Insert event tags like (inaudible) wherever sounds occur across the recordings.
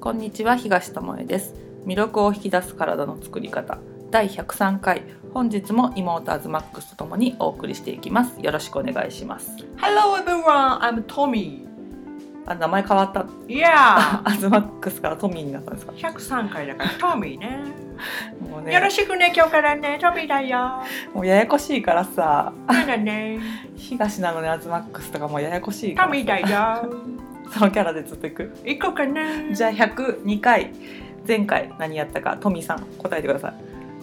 こんにちは東智恵です魅力を引き出す体の作り方第103回本日も妹アズマックスとともにお送りしていきますよろしくお願いします Hello everyone, I'm Tommy. あ名前変わった？Yeah! (laughs) アズマックスからトミーになったんですか？103回だからトミーね。もうよろねしくね、今日からね、トミーだよ。もうややこしいからさそうだね。(laughs) 東なのにアズマックスとかもうややこしいからトミーだよ。(laughs) そのキャラでずっといく。行こうかな。じゃあ102回。前回何やったか。トミーさん答えてください。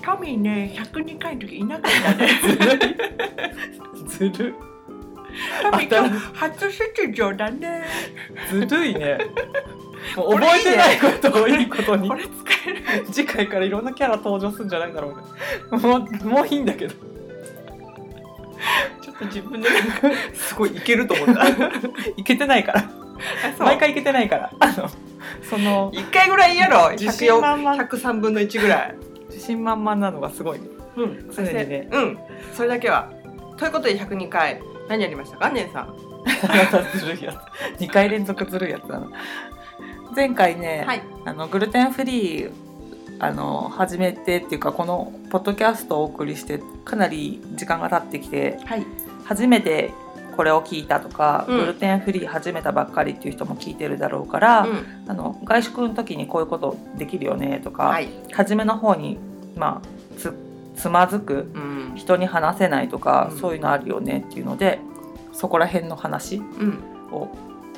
トミーね、102回の時いなかったね。ずる。トミー今日初出場だね。ずるいね。(laughs) もう覚えてないことをいいことに。これ使える。次回からいろんなキャラ登場するんじゃないんだろうね。もうもういいんだけど。ちょっと自分で (laughs) すごいいけると思った。(laughs) いけてないから毎回いけてないからあのその1回ぐらいやろ。自信満々103分の1ぐらい。自信満々なのがすごいねうん、常にねうん、それだけは。ということで102回何やりましたか、ねんさん。ずるいやつ2回連続ずるいやつだな前回ね、はい。あのグルテンフリーあの始めてっていうかこのポッドキャストをお送りしてかなり時間が経ってきてはい。初めてこれを聞いたとか、うんグルテンフリー始めたばっかりっていう人も聞いてるだろうから、うんあの外食の時にこういうことできるよねとか、はい。初めの方にまあつつまずくうん。人に話せないとか、うんそういうのあるよねっていうのでそこら辺の話うん。を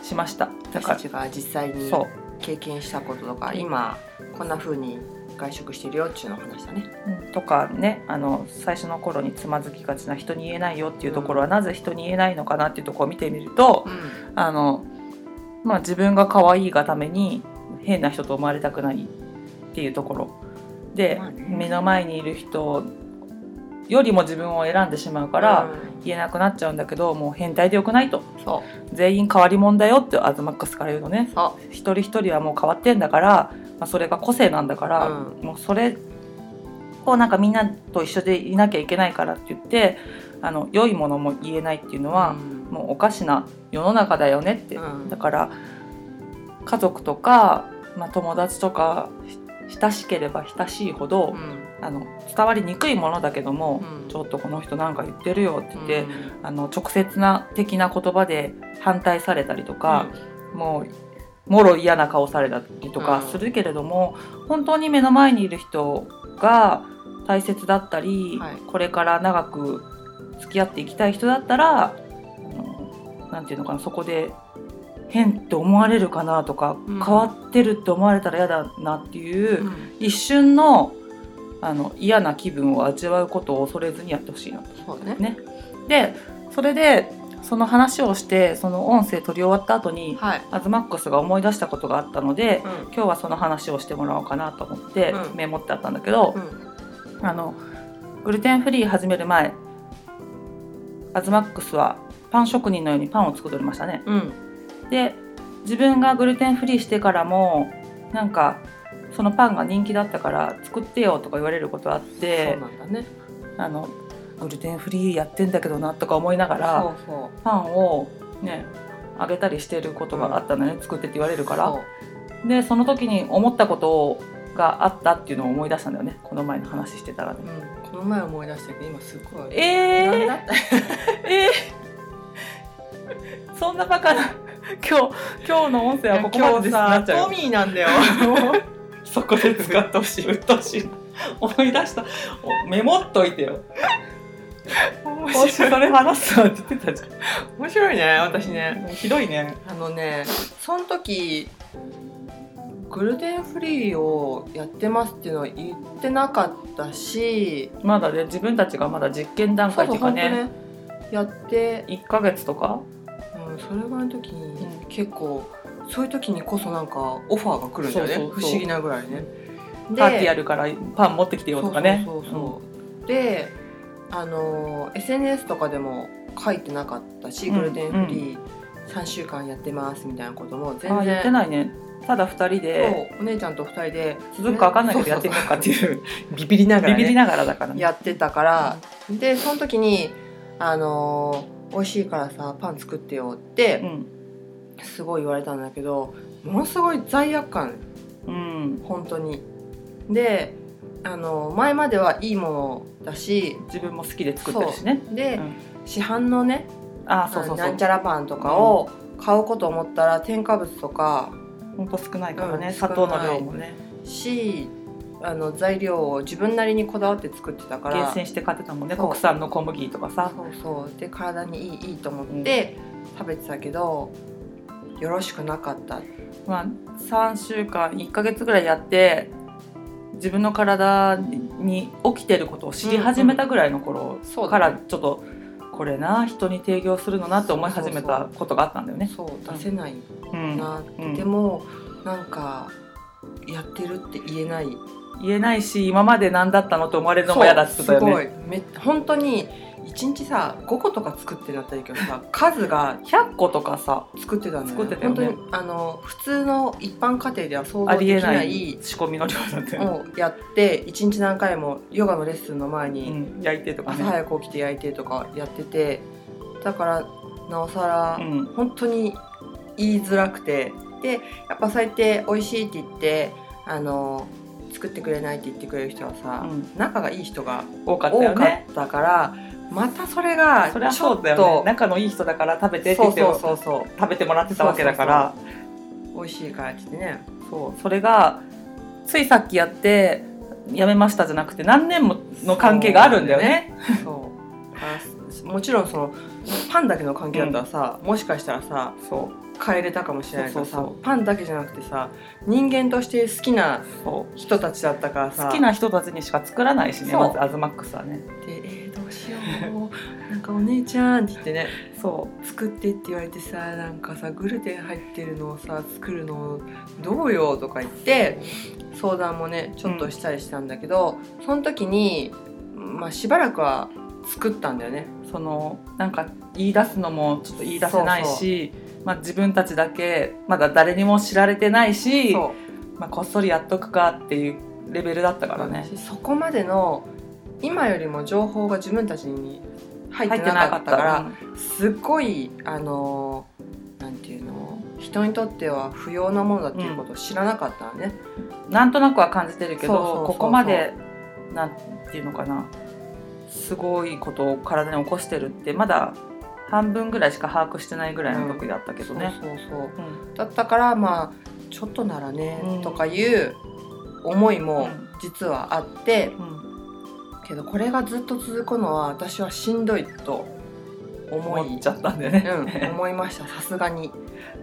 しました。だか私たちが実際に経験したこととか、今こんな風に外食してるよっていうのを話したね。うん。とかねあの最初の頃につまずきがちな人に言えないよっていうところは、なぜ人に言えないのかなっていうところを見てみると、うん。あのまあ自分が可愛いがために変な人と思われたくないっていうところ。で、まあね。目の前にいる人よりも自分を選んでしまうから、言えなくなっちゃうんだけどもう変態でよくないと。全員変わり者だよってアズマックスから言うのね。そ一人一人はもう変わってんだから、まあ、それが個性なんだから、うもうそれをなんかみんなと一緒でいなきゃいけないからって言ってあの良いものも言えないっていうのは、うん。もうおかしな世の中だよねって、うん。だから家族とか、まあ、友達とかひ親しければ親しいほど、うん。あの伝わりにくいものだけども、うん。ちょっとこの人なんか言ってるよって言って、うん。あの直接な的な言葉で反対されたりとか、もうもろ嫌な顔されたりとかうん。するけれども、本当に目の前にいる人が大切だったり、はい。これから長く付き合っていきたい人だったらあのなんていうのかなそこで変って思われるかなとか、うん。変わってるって思われたら嫌だなっていう、うん。一瞬のあの嫌な気分を味わうことを恐れずにやってほしいなと。そうね。ね、でそれでその話をしてその音声取り終わった後にはい、アズマックスが思い出したことがあったのでうん。今日はその話をしてもらおうかなと思ってうん。メモってあったんだけど、うん。あのグルテンフリー始める前アズマックスはパン職人のようにパンを作っておりましたね。うん。で自分がグルテンフリーしてからもなんかそのパンが人気だったから作ってよとか言われることあっそうてなんだね。あのグルテンフリーやってんだけどなとか思いながらパンをねあげたりしてることがあったのね、作ってって言われるから。でその時に思ったことがあったっていうのを思い出したんだよね。この前の話してたらね。うん、この前思い出したけど今すごいえー、えー、そんなバカな今日今日の音声はここまでですなさっちゃうよトミーなんだよ。(laughs) そこで使ってほしい、うっとうしい。思い出した。おメモっといてよ。面今週白いそれ話すわって言ってたじ面白いねゃん。私ね。ひどいね。あのねその時グルテンフリーをやってますっていうのは言ってなかったしまだね、自分たちがまだ実験段階っていうかね、ね。やって、1ヶ月とか？うん、それぐらいの時にうん結構そういう時にこそなんかオファーが来るんだよね。不思議なぐらいね。パーティーやるからパン持ってきてよとかね。そうそうそうそう。であの SNS とかでも書いてなかったし、うんグルテンフリー3週間やってますみたいなこともうん全然。あ言ってないね。ただ2人で。お姉ちゃんと2人で。続くか分かんないけどやってみようかっていう。ビビりながら、ね、ビビりながらだからね。やってたから。でその時にあのー美味しいからさパン作ってよってうん。すごい言われたんだけどものすごい罪悪感。うん。本当に。であの前まではいいものだし自分も好きで作ってるしね。で、うん。市販のねあそうそうそう。なんちゃらパンとかを買うこと思ったら添加物とかほんと少ないからね、うん砂糖の量もね。しあの材料を自分なりにこだわって作ってたから厳選して買ってたもんね。国産の小麦とかさ。そうそう。で体にいいいいと思って食べてたけど、よろしくなかった。まあ3週間1ヶ月ぐらいやって自分の体に起きてることを知り始めたぐらいの頃からちょっとこれな人に提供するのなって思い始めたことがあったんだよね。そう出せないうん。なうん。でもなんかやってるって言えない言えないし今まで何だったのと思われるのも嫌だって言 (laughs) ってたよね。すごいめ本当に1日さ5個とか作ってなったらいいけどさ数が100個とかさ作ってたんだよ作ってたよね本当にあの普通の一般家庭では想あ像できなりえないい仕込みの量だったよね。をやって1日何回もヨガのレッスンの前うにん、焼いてとか朝ね。早く起きて焼いてとかやっててだからなおさらうん本当に言いづらくてでやっぱそうやって美味しいって言ってあの作ってくれないって言ってくれる人はさ、うん。仲がいい人が多かった多か。ったからまたそれがそれはちょっそうだよね。と仲のいい人だから食べてってそう言ってそうそうそう食べてもらってたわけだから。美味しいからって言ってね。そう。それがついさっきやってやめましたじゃなくて何年もの関係があるんだよね。そう。あもちろんそのパンだけの関係だったらさ、もしかしたらさそう変えれたかもしれないけどさそうそうそう。パンだけじゃなくてさ人間として好きなそう。人たちだったからさ好きな人たちにしか作らないしねそう。まずアズマックスはね。でえー、どうしよう。なんかお姉ちゃんって言ってねそ作ってって言われてさなんかさグルテン入ってるのをさ作るのどうよとか言って相談もねちょっとしたりしたんだけど、その時に、まあ、しばらくは作ったんだよね。うそのなんか言い出すのもちょっと言い出せないしまあ、自分たちだけまだ誰にも知られてないし、そまあ、こっそりやっとくかっていうレベルだったからね。そこまでの今よりも情報が自分たちに入ってなかったからすっごいあのなんていうの人にとっては不要なものだっていうことを知らなかったのね。うん。なんとなくは感じてるけどここまでなんていうのかなすごいことを体に起こしてるってまだ半分ぐらいしか把握してないぐらいの時だったけどね。そうそうそう。うん。だったからまあちょっとならね、うん。とかいう思いもうん。実はあって、うん。けどこれがずっと続くのは私はしんどいと思いちゃったんだよね。うん、思いました。さすがに。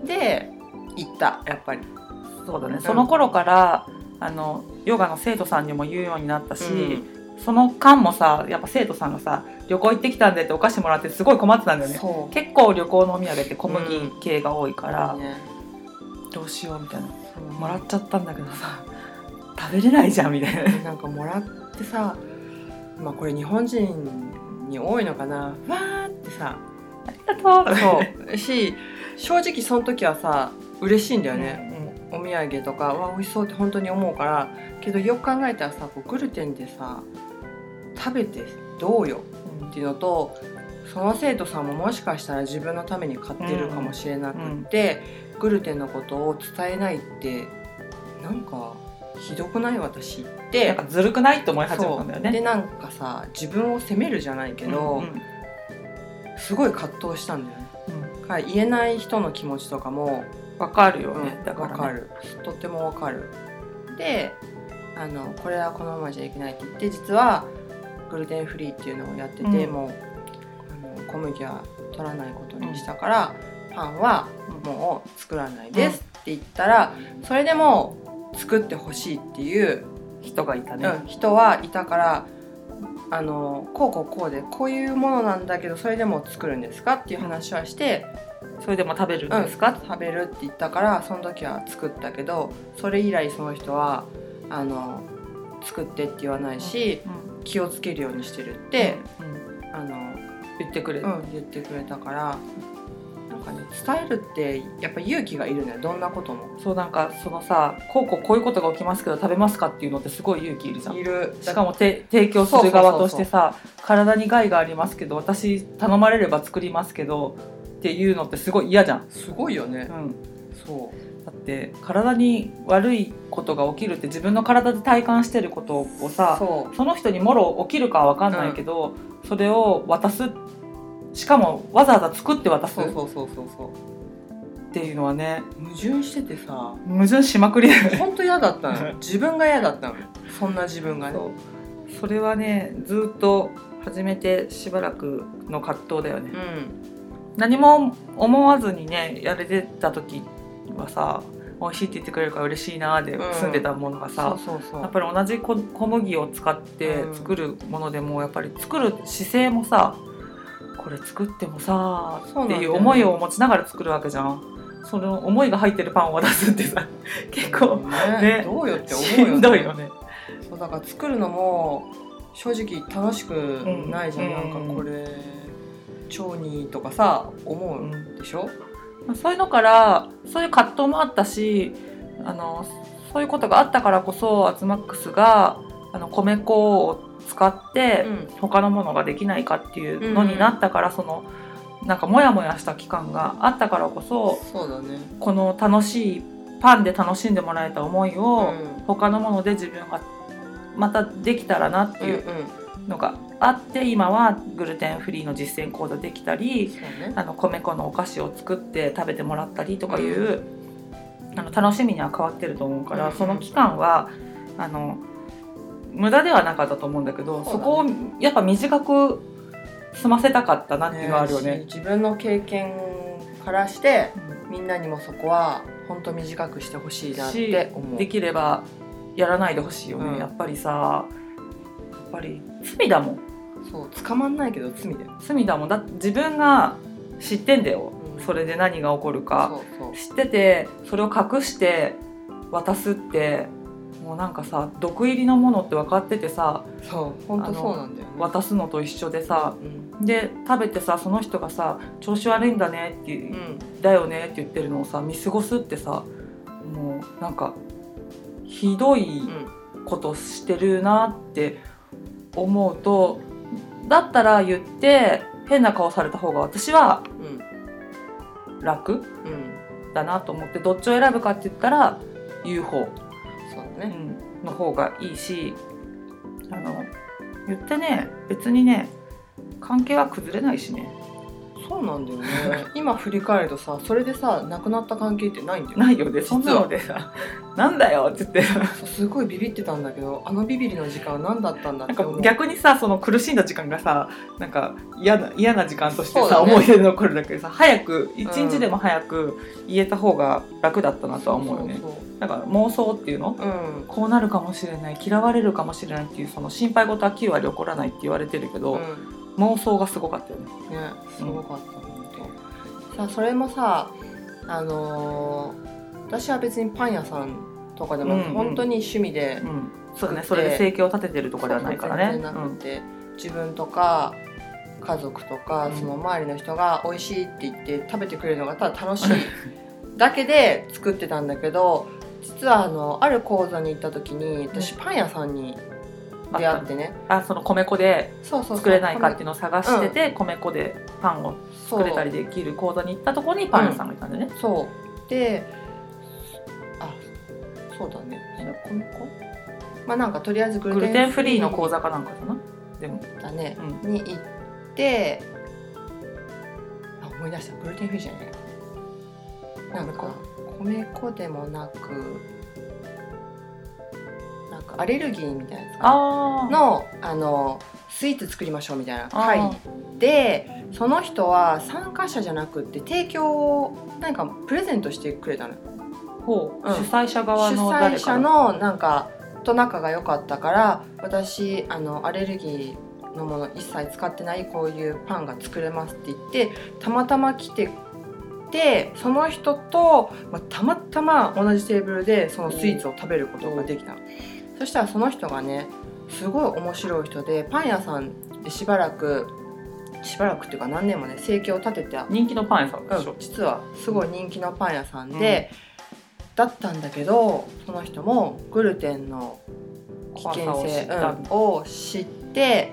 で行ったやっぱり。そうだね、ん。その頃からあのヨガの生徒さんにも言うようになったし、うんその間もさやっぱ生徒さんがさ旅行行ってきたんでってお菓子もらってすごい困ってたんだよね。結構旅行のお土産って小麦系が多いから、ねどうしようみたいな。もらっちゃったんだけどさ食べれないじゃんみたいな。なんかもらってさまあこれ日本人に多いのかな。わーってさありがとう。そうし正直その時はさ嬉しいんだよね、ね、お土産とかわ美味しそうって本当に思うからけどよく考えたらさこうグルテンでさ食べてどうよ？うんっていうのとその生徒さんももしかしたら自分のために買ってるかもしれなくって、グルテンのことを伝えないってなんかひどくない私っなんてかずるくないって思い始めたんだよね。でなんかさ自分を責めるじゃないけど、うんすごい葛藤したんだよね。うん。だから言えない人の気持ちとかもわかるようんね、だから、ね、わかる。とってもわかる。であのこれはこのままじゃいけないって言って実はグルテンフリーっていうのをやってて、うん。もうあの小麦は取らないことにしたから、パンはもう作らないですって言ったら、それでも作ってほしいっていう、人がいたね、うん人はいたからあのこうこうこうでこういうものなんだけどそれでも作るんですかっていう話はして、それでも食べるんうん、ですか、食べるって言ったからその時は作ったけどそれ以来その人はあの作ってって言わないし、うん気をつけるようにしてるって、うんあの言ってくれる、うん、言ってくれたからなんかね伝えるってやっぱ勇気がいるね。どんなことも。そうなんかそのさこうこうこういうことが起きますけど食べますかっていうのってすごい勇気いるじゃん。いる。しかもて提供する側としてさ体に害がありますけど私頼まれれば作りますけどっていうのってすごい嫌じゃん、すごいよね。うん、そうだって体に悪いことが起きるって自分の体で体感してることをさそその人にもろ起きるかは分かんないけど、それを渡す。しかもわざわざ作って渡す。っうそうそうそうそう。そうていうのはね矛盾しててさ。矛盾しまくりだよね。本当嫌だったの。(laughs) 自分が嫌だったの。そんな自分がね。それはねずっと始めてしばらくの葛藤だよね。うん。何も思わずにねやれてた時はさ美味しいって言ってくれるから嬉しいなーでうん。住んでたものがさ、やっぱり同じ小小麦を使ってうん。作るものでもやっぱり作る姿勢もさこれ作ってもさっていう思いを持ちながら作るわけじゃん。その思いが入ってるパンを渡すってさ (laughs) 結構ねねどうよってし思うよ、ね、んどいよね。そうだから作るのも正直楽しくないじゃん、うん。なんかこれ腸にとかさ思うでしょ、まあそういうのからそういう葛藤もあったしあのそういうことがあったからこそアズマックスがあの米粉を使ってうん。他のものができないかっていうのになったから、そのなんかモヤモヤした期間があったからこそそうだね。この楽しいパンで楽しんでもらえた思いを、うん。他のもので自分がまたできたらなっていうのがあって、今はグルテンフリーの実践講座できたり、ね。あの米粉のお菓子を作って食べてもらったりとかいう、あの楽しみには変わってると思うから、うんその期間はあの無駄ではなかったと思うんだけどそ,、ね。こをやっぱ短く済ませたかったなっていうのはあるよね。し自分の経験からしてみんなにもそこは本当短くしてほしいなって思う。できればやらないでほしいよね、うん。やっぱりさぱり罪だもん。そう。捕まんないけど罪だよ罪だもん。だって自分が知ってんだよ、うん。それで何が起こるか。知っててそれを隠して渡すってもうなんかさ毒入りのものって分かっててさそう。本当そうなんだよね。渡すのと一緒でさうん。で食べてさその人がさ調子悪いんだねっていう、うん。だよねって言ってるのをさ見過ごすってさもうなんかひどいうん。ことしてるなって思うとだったら言って変な顔された方が私は楽うん。うん。だなと思ってどっちを選ぶかって言ったら言う方、そうだね。うん、の方がいいしあの言ってね別にね関係は崩れないしねそうなんだよね。(laughs) 今振り返るとさそれでさなくなった関係ってないんだよないよねそんなのでさ「なんだよ」って。言ってすごいビビってたんだけどあのビビりの時間は何だったんだって思う。逆にさその苦しんだ時間がさなんか嫌な嫌な時間としてさ、ね。思い出に残るんだけどさ早く一日でも早く言えた方が楽だったなとは思うよね。だから妄想っていうの？そううん。こうなるかもしれない嫌われるかもしれないっていうその心配事は9割起こらないって言われてるけど、う妄想がすごかったよね。んねすごかった本当さそれもさあのー私は別にパン屋さんとかでもうんうん。本当に趣味でうん、そうだね。それで生計を立ててるとかではないからね。全然なくて、自分とか家族とか、うん。その周りの人が美味しいって言って食べてくれるのがただ楽しい。(laughs) だけで作ってたんだけど実はあのある講座に行った時に私パン屋さんに出会ってね。あその米粉で作れないかっていうのを探してて、米粉でパンを作れたりできる講座に行ったところにパン屋さんがいたんでね。そう。であそうだね。え米粉？まあなんかとりあえずググルテンフリーの講座かなんかだな。でも、だね、うん。に行ってあ思い出した。グルテンフリーじゃない。なんか米粉でもなくかアレルギーみたいなのあのスイーツ作りましょうみたいな。会あでその人は参加者じゃなくって提供を何かプレゼントしてくれたのよ。ほう、うん。主催者側主の誰催者かののなんかと仲が良かったから私あのアレルギーのもの一切使ってないこういうパンが作れますって言ってたまたま来ててその人と、まあ、たまたま同じテーブルでそのスイーツを食べることができたのそしたらその人がねすごい面白い人でパン屋さんでしばらくしばらくっていうか何年もね生計を立てて人気のパン屋さんでしょ？うん、。実はすごい人気のパン屋さんで、だったんだけどその人もグルテンの危険性を知って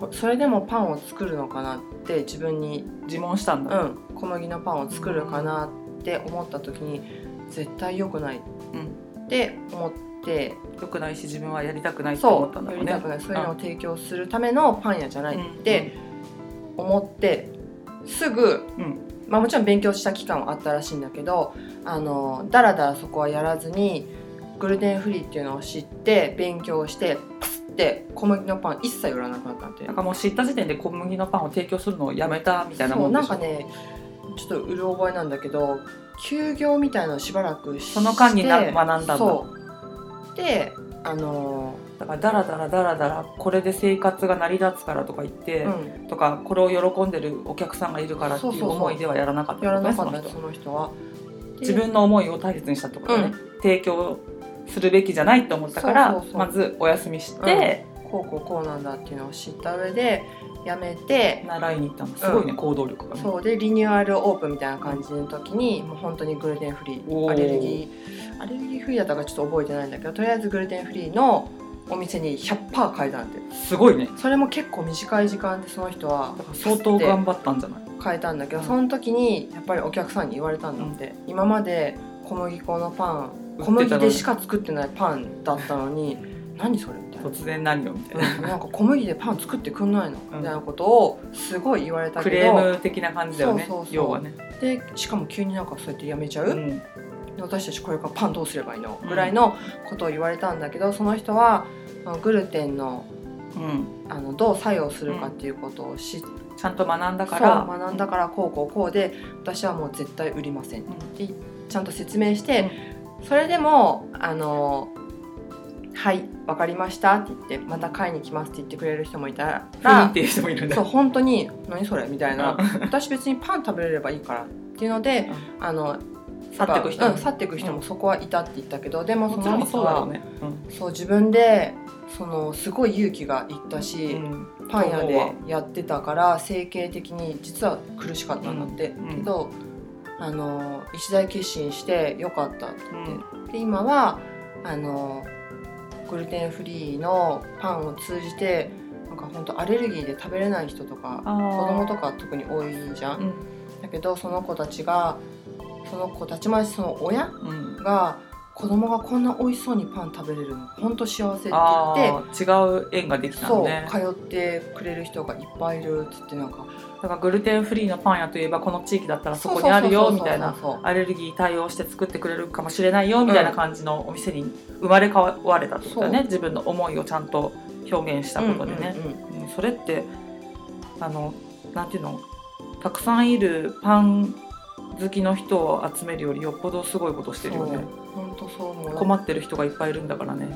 こそれでもパンを作るのかなって自分に、自問したんだ。うん、小麦のパンを作るかなっって思った時に絶対良くないうんって思って良くないし自分はやりたくないって思ったんだろうね。そうやりたくない。そういうのを提供するためのパン屋じゃないって思ってすぐ、うん。まあ、もちろん勉強した期間はあったらしいんだけどあのだらだらそこはやらずにグルテンフリーっていうのを知って勉強してパスって小麦のパン一切売らなくなったんでなんかもう知った時点で小麦のパンを提供するのをやめたみたいなもんでしょ？なんかねちょっとうる覚えなんだけど休業みたいなのをしばらくしてその間にな学んだんだ。そうであのだからダラダラダラダラこれで生活が成り立つからとか言って、うん。とかこれを喜んでるお客さんがいるからっていう思いではやらなかった。やらなかその人は。で自分の思いを大切にしたってことね、提供するべきじゃないと思ったからまずお休みして、こうこうこうなん。だっていうのを知った上でやめて習いに行ったの。すごいね、うん。行動力がね。そうでリニューアルオープンみたいな感じの時にもう本当にグルテンフリおー。ーアレルギーアレルギーフリーだったかちょっと覚えてないんだけどとりあえずグルテンフリーのお店に100%変えたんですごいね。それも結構短い時間でその人は相当頑張ったんじゃない？変えたんだけど、うん。その時にやっぱりお客さんに言われたんだって、今まで小麦粉のパン小麦でしか作ってないパンだったのに何それ？突然何をみたいな、うんなんか小麦でパン作ってくんないの、うん。みたいなことをすごい言われたクけど。レーム的な感じだよね要はね、でしかも急になんかそうやってやめちゃう、うん。で私たちこれからパンどうすればいいの？うんぐらいのことを言われたんだけどその人はグルテンのうん、あのどう作用するかっていうことを知っちゃんと学んだから。学んだからこうこうこうで私はもう絶対売りませんってちゃんと説明して、それでもあの「はいわかりました」って言って「また買いに来ます」って言ってくれる人もいたらっていう人もいるんだそう本当に「何それ?」みたいな。うん「私別にパン食べれればいいから」っていうので、あの去っていく人も。うん去っていく人もそこはいたって言ったけど、でもその人はそう自分でそのすごい勇気がいったし、うん。パン屋でやってたから整形的に実は苦しかったんだって、うん。けどあの一大決心してよかったって。う言って、ん。で今はあのグルテンフリーのパンを通じてなんか本当アレルギーで食べれない人とか子供とか特に多いじゃん、うん。だけどその子たちがその子たちまでその親うん。が子供がこんな美味しそうにパン食べれるの本当幸せって言って違う縁ができたそう、のね通ってくれる人がいっぱいいるっつってなんかだからグルテンフリーのパン屋といえばこの地域だったらそこにあるよみたいな。アレルギー対応して作ってくれるかもしれないよみたいな感じのお店に生まれ変われたってことだよね。そう。自分の思いをちゃんと表現したことでね、うんそれってあのなんていうの？たくさんいるパン好きの人を集めるよりよっぽどすごいことしてるよね本当そう思う。困ってる人がいっぱいいるんだからね。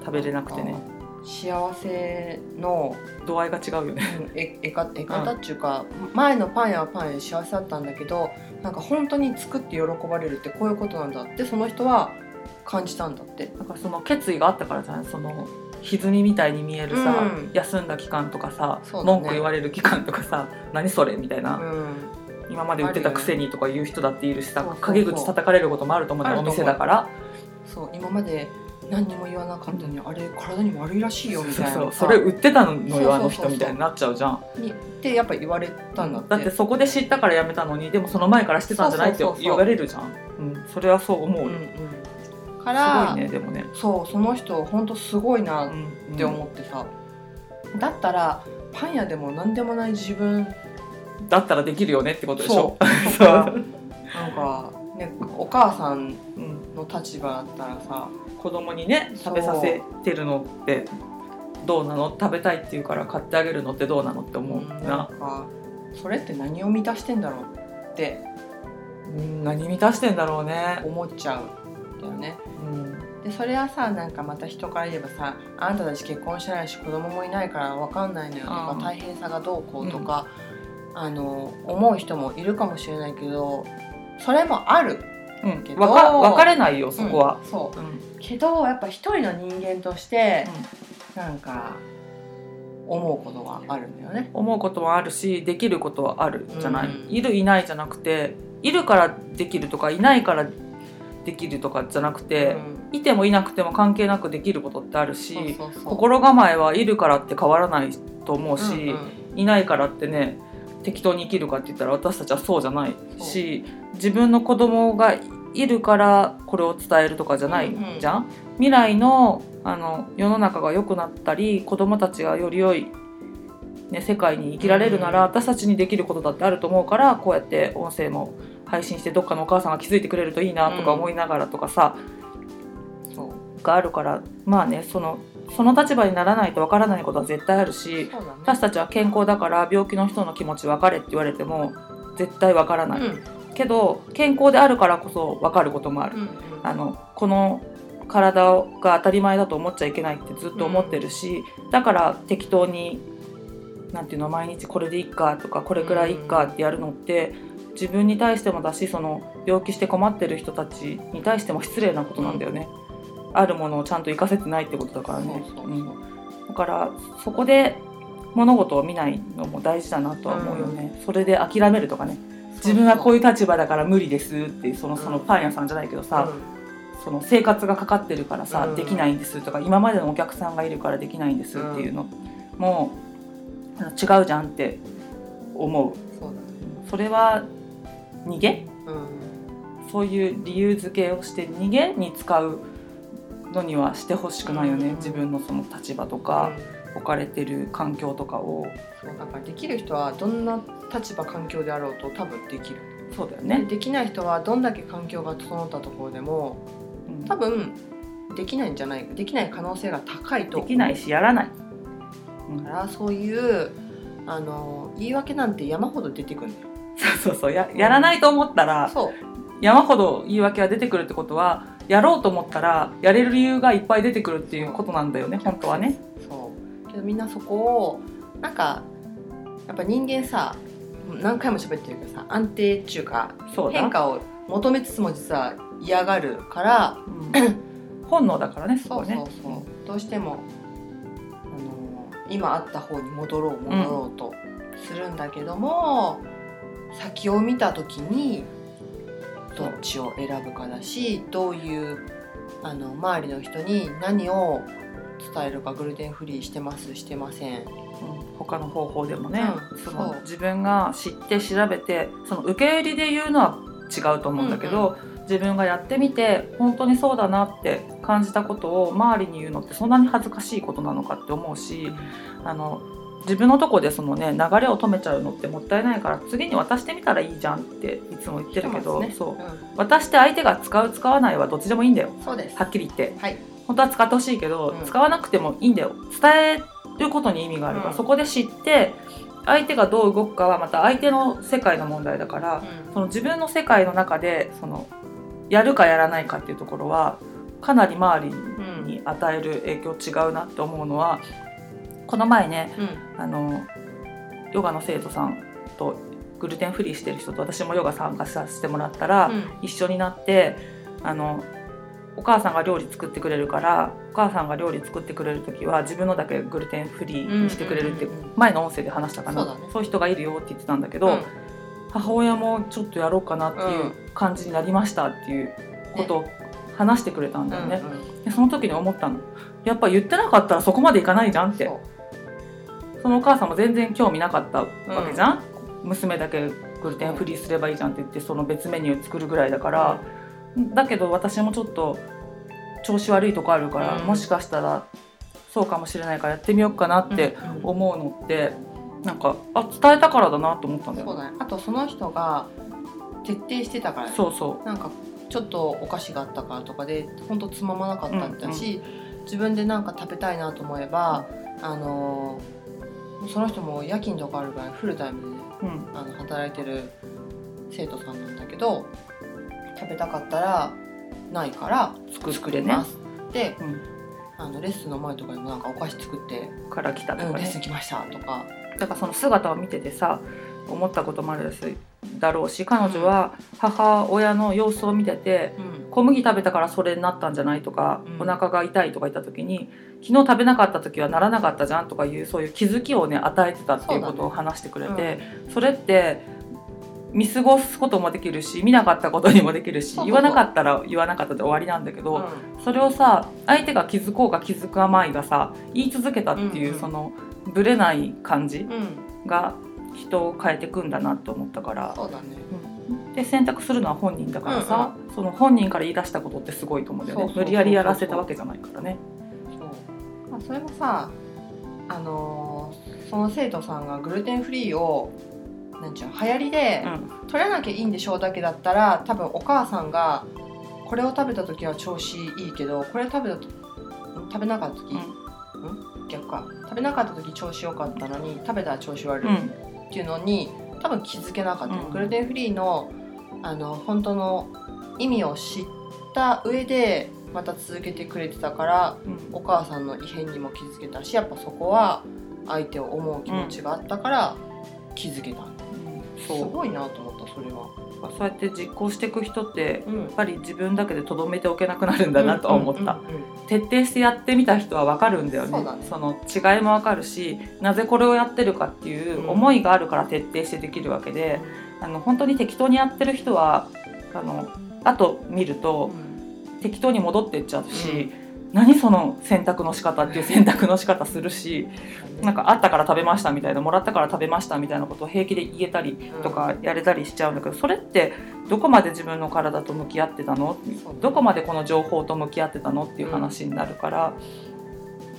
食べれなくてね。んか幸せの度合いが違うよね。うんええかえ方っていうか、前のパン屋はパン屋で幸せだったんだけどなんか本当に作って喜ばれるってこういうことなんだ。ってその人は感じたんだって。だからその決意があったからじゃないその歪みみたいに見えるさ、うん。休んだ期間とかさ、ね。文句言われる期間とかさ何それみたいな、うん今まで売ってたくせにとか言う人だっているしさ、陰口叩かれることもあると思うのおあると思う。店だから。そう今まで何にも言わなかったのに、あれ体に悪いらしいよみたいな。そうそうそれ売ってたのよあの人みたいになっちゃうじゃん。にってやっぱ言われたんだって。だってそこで知ったからやめたのにでもその前からしてたんじゃないって言われるじゃん。うん、それはそう思うよ、うんうん、すからごいねでもね、そうその人本当すごいなっうんて思ってさ、だったらパン屋でも何でもない自分だったらできるよねってことでしょ？そう。(laughs) なんか、ね、お母さんうん、の立場だったらさ子供にね食べさせてるのってどうなの？食べたいって言うから買ってあげるのってどうなのって思ううんなんな、かそれって何を満たしてんだろうってうん、何満たしてんだろうね、思っちゃうんだよね。うん、でそれはさなんかまた人から言えばさあんたたち結婚してないし子供もいないから分かんないのよとかうん大変さがどうこうとか、あの思う人もいるかもしれないけどそれもあるうん。けど。わか分かれないよそこは。うん、そう。うん。けどやっぱ一人の人間としてなんか思うことがあるんだよね。思うことはあるしできることはあるじゃない、うん。いるいないじゃなくているからできるとかいないからできるとかじゃなくて、いてもいなくても関係なくできることってあるし、そうそうそう。心構えはいるからって変わらないと思うし、うんうん。いないからってね適当に生きるかって言ったら私たちはそうじゃないし自分の子供がいるからこれを伝えるとかじゃないじゃん、未来のあの世の中が良くなったり子供たちがより良い、ね、世界に生きられるなら、うん私たちにできることだってあると思うからこうやって音声も配信してどっかのお母さんが気づいてくれるといいなとか思いながらとかさ、そう。があるからまあねそのその立場にならないとわからないことは絶対あるしね。私たちは健康だから病気の人の気持ち分かれって言われても絶対わからない、うん。けど健康であるからこそ分かることもある、うんあのこの体が当たり前だと思っちゃいけないってずっと思ってるし、だから適当になんていうの毎日これでいっかとかこれくらいいっかってやるのって自分に対してもだしその病気して困ってる人たちに対しても失礼なことなんだよね、あるものをちゃんと活かせてないってことだからね。だからそこで物事を見ないのも大事だなとは思うよね、それで諦めるとかね。自分はこういう立場だから無理ですってそのそのパン屋さんじゃないけどさ、その生活がかかってるからさ、うん。できないんですとか今までのお客さんがいるからできないんですっていうの。も、あの違うじゃんって思う。それは逃げ？うん。そういう理由付けをして逃げに使うのにはしてほしくないよね、うん。自分のその立場とか、うん。置かれてる環境とかを。そうだからできる人はどんな立場環境であろうと多分できる、そうだよでね、できない人はどんだけ環境が整ったところでもうん。多分できないんじゃないできない可能性が高いとできないしやらない、うんだからそういうあの言い訳なんて山ほど出てくるんだよ。そうそうそう。ややらないと思ったらそう。山ほど言い訳が出てくるってことはやろうと思ったらやれる理由がいっぱい出てくるっていうことなんだよね本当はね。そう。けどみんなそこをなんかやっぱ人間さ何回も喋ってるけどさ安定っていうか変化を求めつつも実は嫌がるからうん。(laughs) 本能だからねそこね。そうそうそう。どうしても、あの今あった方に戻ろう戻ろうとするんだけども、先を見た時にどっちを選ぶかだしどういうあの周りの人に何を伝えるかグルテンフリーしてますしてません。うん他の方法でもね、うんその自分が知って調べてその受け入れで言うのは違うと思うんだけど、自分がやってみて本当にそうだなって感じたことを周りに言うのってそんなに恥ずかしいことなのかって思うしあの自分のとこでそのね流れを止めちゃうのってもったいないから次に渡してみたらいいじゃんっていつも言ってるけどね。そう。う渡して相手が使う使わないはどっちでもいいんだよ。んそうです。はっきり言って。はい。本当は使ってほしいけど、うん。使わなくてもいいんだよ。伝えることに意味があるから、うん。そこで知って相手がどう動くかはまた相手の世界の問題だからその自分の世界の中でそのやるかやらないかっていうところはかなり周りうん。に与える影響違うなって思うのはこの前ねうん。あのヨガの生徒さんとグルテンフリーしてる人と私もヨガ参加させてもらったら、うん。一緒になってあのお母さんが料理作ってくれるからお母さんが料理作ってくれる時は自分のだけグルテンフリーにしてくれるってうんうんうんうん。前の音声で話したかな。そうだね。いう人がいるよって言ってたんだけど、うん。母親もちょっとやろうかなっていう感じになりましたっていうことを話してくれたんだよね。うんでその時に思ったの。やっぱ言ってなかったらそこまでいかないじゃんってそのお母さんも全然興味なかったわけじゃん、娘だけグルテンフリーすればいいじゃんって言ってその別メニュー作るぐらいだから、だけど私もちょっと調子悪いとこあるから、うん。もしかしたらそうかもしれないからやってみようかなってうん。うん思うのって、なんかあ伝えたからだなと思ったんだよ。そうだね。あとその人が徹底してたからね。そうそなんかちょっとお菓子があったからとかで本当つままなかったんだし、自分でなんか食べたいなと思えば、あのーその人も夜勤とかあるからフルタイムでねう、うん、あの働いてる生徒さんなんだけど食べたかったらないから作ってね。作ります。って、うん。あのレッスンの前とかにもなんかお菓子作ってから来た「とかね。うんレッスン来ました」とか。だからその姿を見ててさ思ったこともあるだろうし彼女は母親の様子を見ててうん小麦食べたからそれになったんじゃないとか、うん。お腹が痛いとか言った時に昨日食べなかった時はならなかったじゃんとかいうそういう気づきをね与えてたっていうことを話してくれてそ,、れって見過ごすこともできるし見なかったことにもできるし言わなかったら言わなかったで終わりなんだけど、それをさ相手が気づこうが気づかまいがさ言い続けたっていう、うんうん。そのぶれない感じうん。うんが人を変えていくんだなと思ったから。そうだね。うんで選択するのは本人だからさ、その本人から言い出したことってすごいと思うんだよね。無理やりやらせたわけじゃないからね。そう、まあ、それもさあのーその生徒さんがグルテンフリーをなんちゅうの流行りでうん。取らなきゃいいんでしょうだけだったら多分お母さんがこれを食べた時は調子いいけどこれ食べた食べなかった時、ん？逆か。食べなかった時調子良かったのに食べたら調子悪い、うん。っていうのに多分気づけなかった、うん。グルテンフリーのあの本当の意味を知った上でまた続けてくれてたからうん。お母さんの異変にも気づけたしやっぱそこは相手を思う気持ちがあったから気づけた、すそう。ごいなと思ったそれは、そうやって実行していく人ってうん。やっぱり自分だけでとどめておけなくなるんだなとは思った、うんうんうん徹底してやってみた人は分かるんだよね。ね。の違いも分かるしなぜこれをやってるかっていう思いがあるから徹底してできるわけで、あの本当に適当にやってる人はあの後見ると適当に戻っていっちゃうし、何その選択の仕方っていう選択の仕方するしなんかあったから食べましたみたいなもらったから食べましたみたいなことを平気で言えたりとかやれたりしちゃうんだけどそれってどこまで自分の体と向き合ってたの？どこまでこの情報と向き合ってたの？っていう話になるから、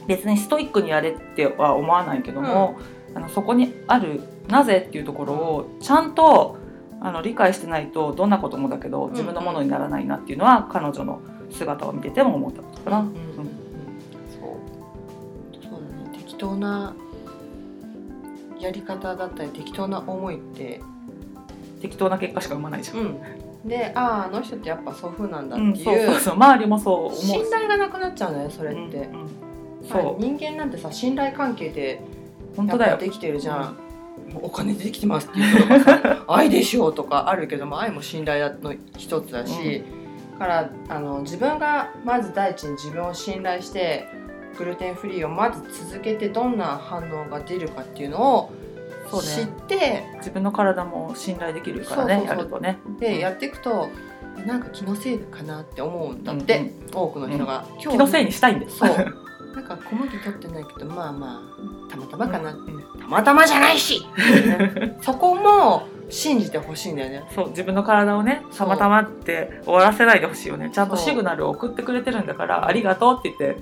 別にストイックにやれっては思わないけども、あのそこにあるなぜっていうところをちゃんとあの理解してないとどんなこともだけど自分のものにならないなっていうのは彼女の姿を見てても思ったことかな。うんうんうん。そう。そうだね。適当なやり方だったり適当な思いって適当な結果しか生まないじゃん。うん。であああの人ってやっぱそういう風なんだってうん、いう,、そうそうそう。周りもそう思うし。信頼がなくなっちゃうんだよねそれって、うんうん。まあそう。人間なんてさ信頼関係で本当だよ。できてるじゃん、お金でできてますっていう (laughs) 愛でしょうとかあるけども愛も信頼の一つだし、からあの自分がまず第一に自分を信頼してグルテンフリーをまず続けてどんな反応が出るかっていうのをそう知っねて自分の体も信頼できるからねやるとね。でやっていくとなんか気のせいかなって思うんだって、うん多くの人が、今気のせいにしたいんです。そう (laughs) なんか小麦取ってないけどまあまあたまたまかな、うん。たまたまじゃないし、ね (laughs) そこも信じてほしいんだよね。そう自分の体をねたまたまって終わらせないでほしいよね。ちゃんとシグナルを送ってくれてるんだからありがとうって言って。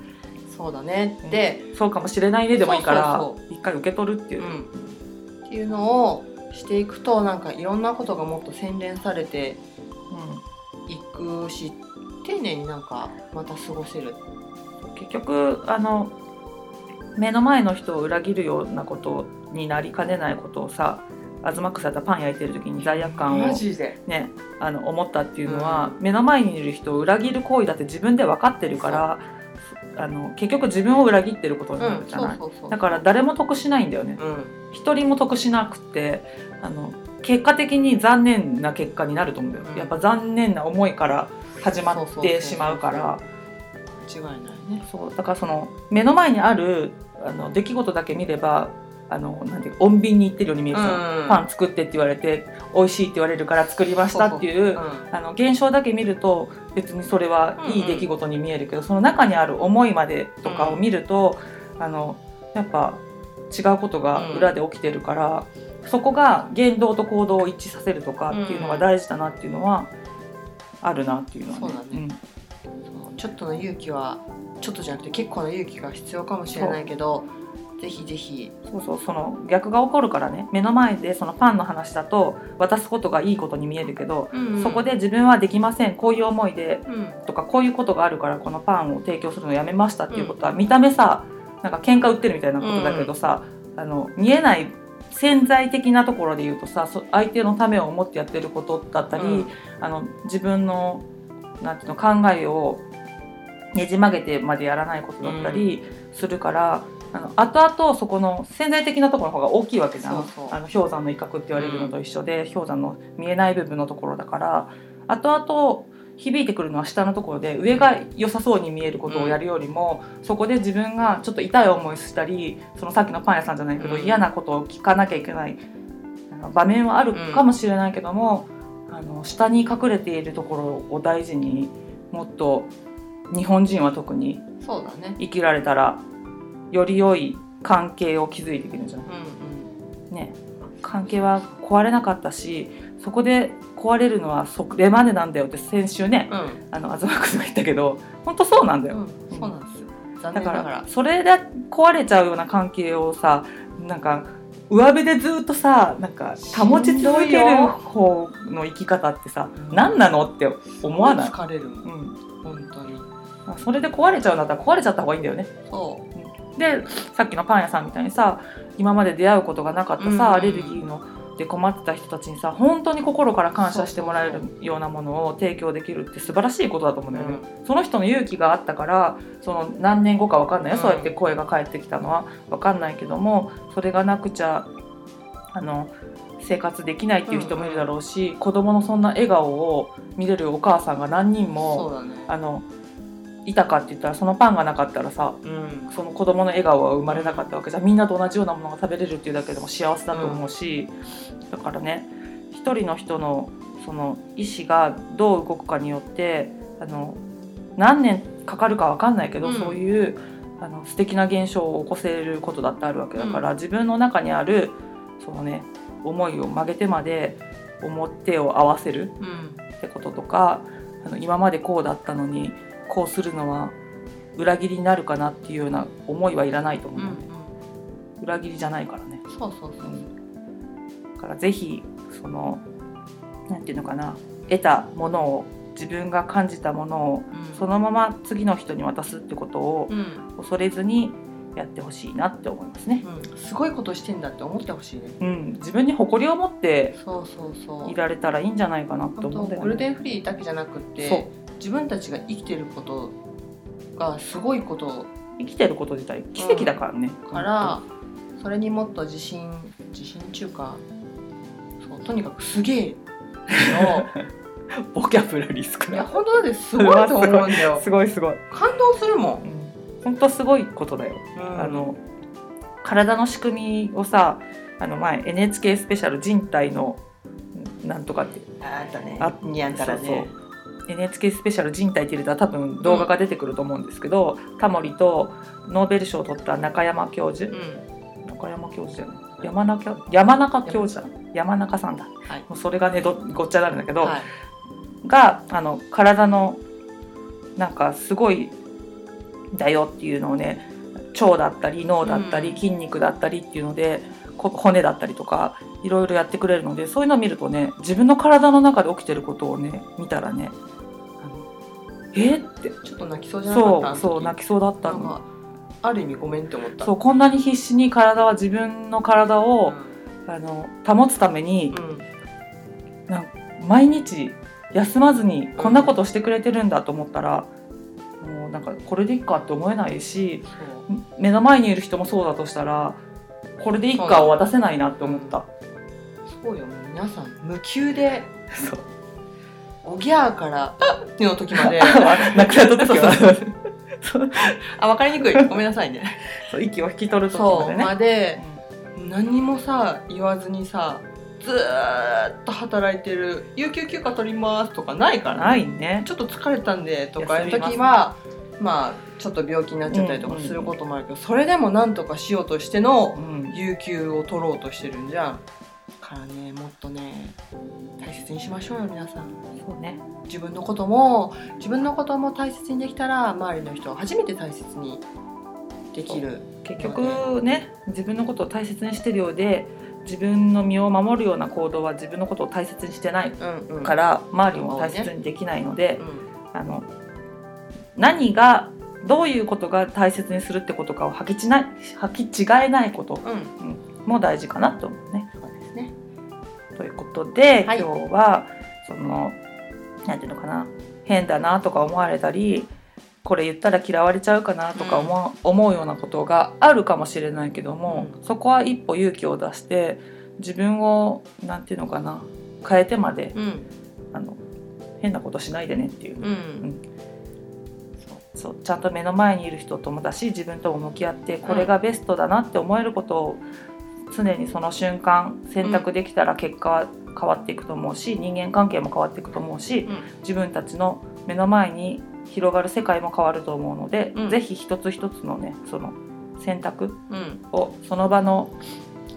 そうだね。って、そうかもしれないねでもいいから一回受け取るっていう。う、ん、っていうのをしていくとなんかいろんなことがもっと洗練されていくし丁寧になんかまた過ごせる。うん結局あの目の前の人を裏切るようなことになりかねないことをさ東草だったらパン焼いてる時に罪悪感をね、あの思ったっていうのは、目の前にいる人を裏切る行為だって自分で分かってるからあの結局自分を裏切ってることになるじゃない、だから誰も得しないんだよね。うん。一人も得しなくてあの結果的に残念な結果になると思うんだよ、うん。やっぱ残念な思いから始まってしまうから。間違いないね。そう。だからその目の前にあるあの出来事だけ見ればあのなんていう穏便に言ってるように見えるじゃん。うん。パン作ってって言われて美味しいって言われるから作りましたっていううん。あの現象だけ見ると別にそれはいい出来事に見えるけど、その中にある思いまでとかを見ると、あのやっぱ違うことが裏で起きてるから、そこが言動と行動を一致させるとかっていうのが大事だなっていうのはあるなっていうのは、そうだね。そうちょっとの勇気はちょっとじゃなくて結構な勇気が必要かもしれないけどぜひぜひ。うんそうそうその逆が起こるからね。目の前でそのパンの話だと渡すことがいいことに見えるけど、そこで自分はできません。こういう思いでうん。とかこういうことがあるからこのパンを提供するのやめましたっていうことは、見た目さなんか喧嘩売ってるみたいなことだけどさ、あの見えない潜在的なところで言うとさそ相手のためを思ってやってることだったり、うん。あの自分のなんていうの考えをねじ曲げてまでやらないことだったりするから、あの後々そこの潜在的なところの方が大きいわけじゃん。あの氷山の威嚇って言われるのと一緒で、氷山の見えない部分のところだから。後々響いてくるのは下のところで上が良さそうに見えることをやるよりも、そこで自分がちょっと痛い思いしたりそのさっきのパン屋さんじゃないけど、うん。嫌なことを聞かなきゃいけない場面はあるかもしれないけども、あの下に隠れているところを大事にもっと日本人は特にそうだね。生きられたらより良い関係を築いていけるんじゃないうんうん。ね。関係は壊れなかったしそこで壊れるのはそれまでなんだよって先週ねうん。あの東君が言ったけど本当そうなんだよ、うん、そうなんですよ。残だかららそれで壊れちゃうような関係をさなんか上辺でずっとさなんか保ち続ける方の生き方ってさうん何なのって思わない、疲れるもんうん、本当にそれで壊れちゃうんだったら壊れちゃった方がいいんだよね。そでさっきのパン屋さんみたいにさ今まで出会うことがなかったさ、うんアレルギーので困ってた人たちにさ本当に心から感謝してもらえるようなものを提供できるって素晴らしいことだと思うんだよね、その人の勇気があったからその何年後か分かんないよ、うん。そうやって声が返ってきたのは。分かんないけどもそれがなくちゃあの生活できないっていう人もいるだろうし、子供のそんな笑顔を見れるお母さんが何人うもね。あのいたかって言ったらそのパンがなかったらさうん。その子供の笑顔は生まれなかったわけじゃん。みんなと同じようなものが食べれるっていうだけでも幸せだと思うし、だからね一人の人のその意思がどう動くかによってあの何年かかるかわかんないけど、うん。そういうあの素敵な現象を起こせることだってあるわけだから、自分の中にあるそのね思いを曲げてまで表を合わせるうん。ってこととかあの今までこうだったのにこうするのは裏切りになるかなっていうような思いはいらないと思う、うん裏切りじゃないからね。うんそうそうそう。だからぜひそのなんていうのかな。得たものを自分が感じたものをうん。そのまま次の人に渡すってことをうん。恐れずにやってほしいなって思いますね、うん。すごいことしてんだって思ってほしいね。うん、自分に誇りを持っていられたらいいんじゃないかなと思うね。グルテンフリーだけじゃなくて自分たちが生きてることがすごいこと生きてること自体奇跡だからね、からそれにもっと自信自信っていうかそうとにかくすげえ (laughs) ボキャブラリー少のい。やない本当だってすごいと思うんだよ。(laughs) すごいすごい、感動するもん、本当すごいことだよ。うん。あの体の仕組みをさあの前 NHK スペシャル人体のなんとかって。あったね。あにゃんたらね NHK スペシャル人体って入れたら多分動画が出てくると思うんですけど、タモリとノーベル賞を取った中山教授。うん。中山教授じゃない。山中山中教授だ。山中さんだ。はい。もうそれがねどごっちゃになるんだけど、はい。があの体のなんかすごいだよっていうのをね腸だったり脳だったりうん。筋肉だったりっていうので、こ骨だったりとかいろいろやってくれるのでそういうのを見るとね自分の体の中で起きてることをね見たらねえ？ーって。ちょっと泣きそうじゃなかった？そうそう泣きそうだったの。ある意味ごめんって思った。そうこんなに必死に体は自分の体をう、あの保つためにん。うん毎日休まずにこんなことしてくれてるんだと思ったら、もうなんかこれでいいかって思えないし目の前にいる人もそうだとしたらこれでいいかを渡せないなって思った。そうよ皆さん無給で (laughs) そうおぎゃーから「あっ!」の時まで。(laughs) 亡くなった時は。そうあ分かりにくい。ごめんなさいね。そう息を引き取る時までね。まで何にもさ言わずにさずーっと働いてる「有給休暇取ります」とかないからね。ないね。ちょっと疲れたんでとか。いう時はまあちょっと病気になっちゃったりとかすることもあるけど、それでも何とかしようとしてのうん。有給を取ろうとしてるんじゃんからねもっとね大切にしましょうよ皆さん。そうね。自分のことも自分のことも大切にできたら周りの人を初めて大切にできる結局ね自分のことを大切にしてるようで自分の身を守るような行動は自分のことを大切にしてないうんうん。から周りも大切にできないので、うあの何がどういうことが大切にするってことかを履きちない履き違えないこと。ん。うん。も大事かなと思うね。ことで、はい。今日はそのなんていうのかな変だなとか思われたりこれ言ったら嫌われちゃうかなとか思,、う思うようなことがあるかもしれないけども、うん。そこは一歩勇気を出して自分をなんていうのかな変えてまでうん。あの変なことしないでねっていう。うん。そうちゃんと目の前にいる人ともだし自分とも向き合ってこれがベストだなって思えることを常にその瞬間選択できたら結果は変わっていくと思うし人間関係も変わっていくと思うしうん。自分たちの目の前に広がる世界も変わると思うので、うん。ぜひ一つ一つのねその選択うん。をその場の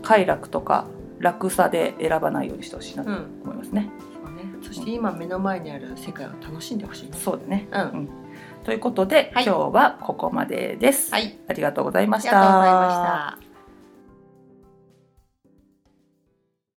快楽とか楽さで選ばないようにしてほしいなとうん。思いますね。そうね。そして今目の前にある世界を楽しんでほしいね。そうだね、うん。ということで、はい。今日はここまでです。はい。ありがとうございましありがとうございまたし。た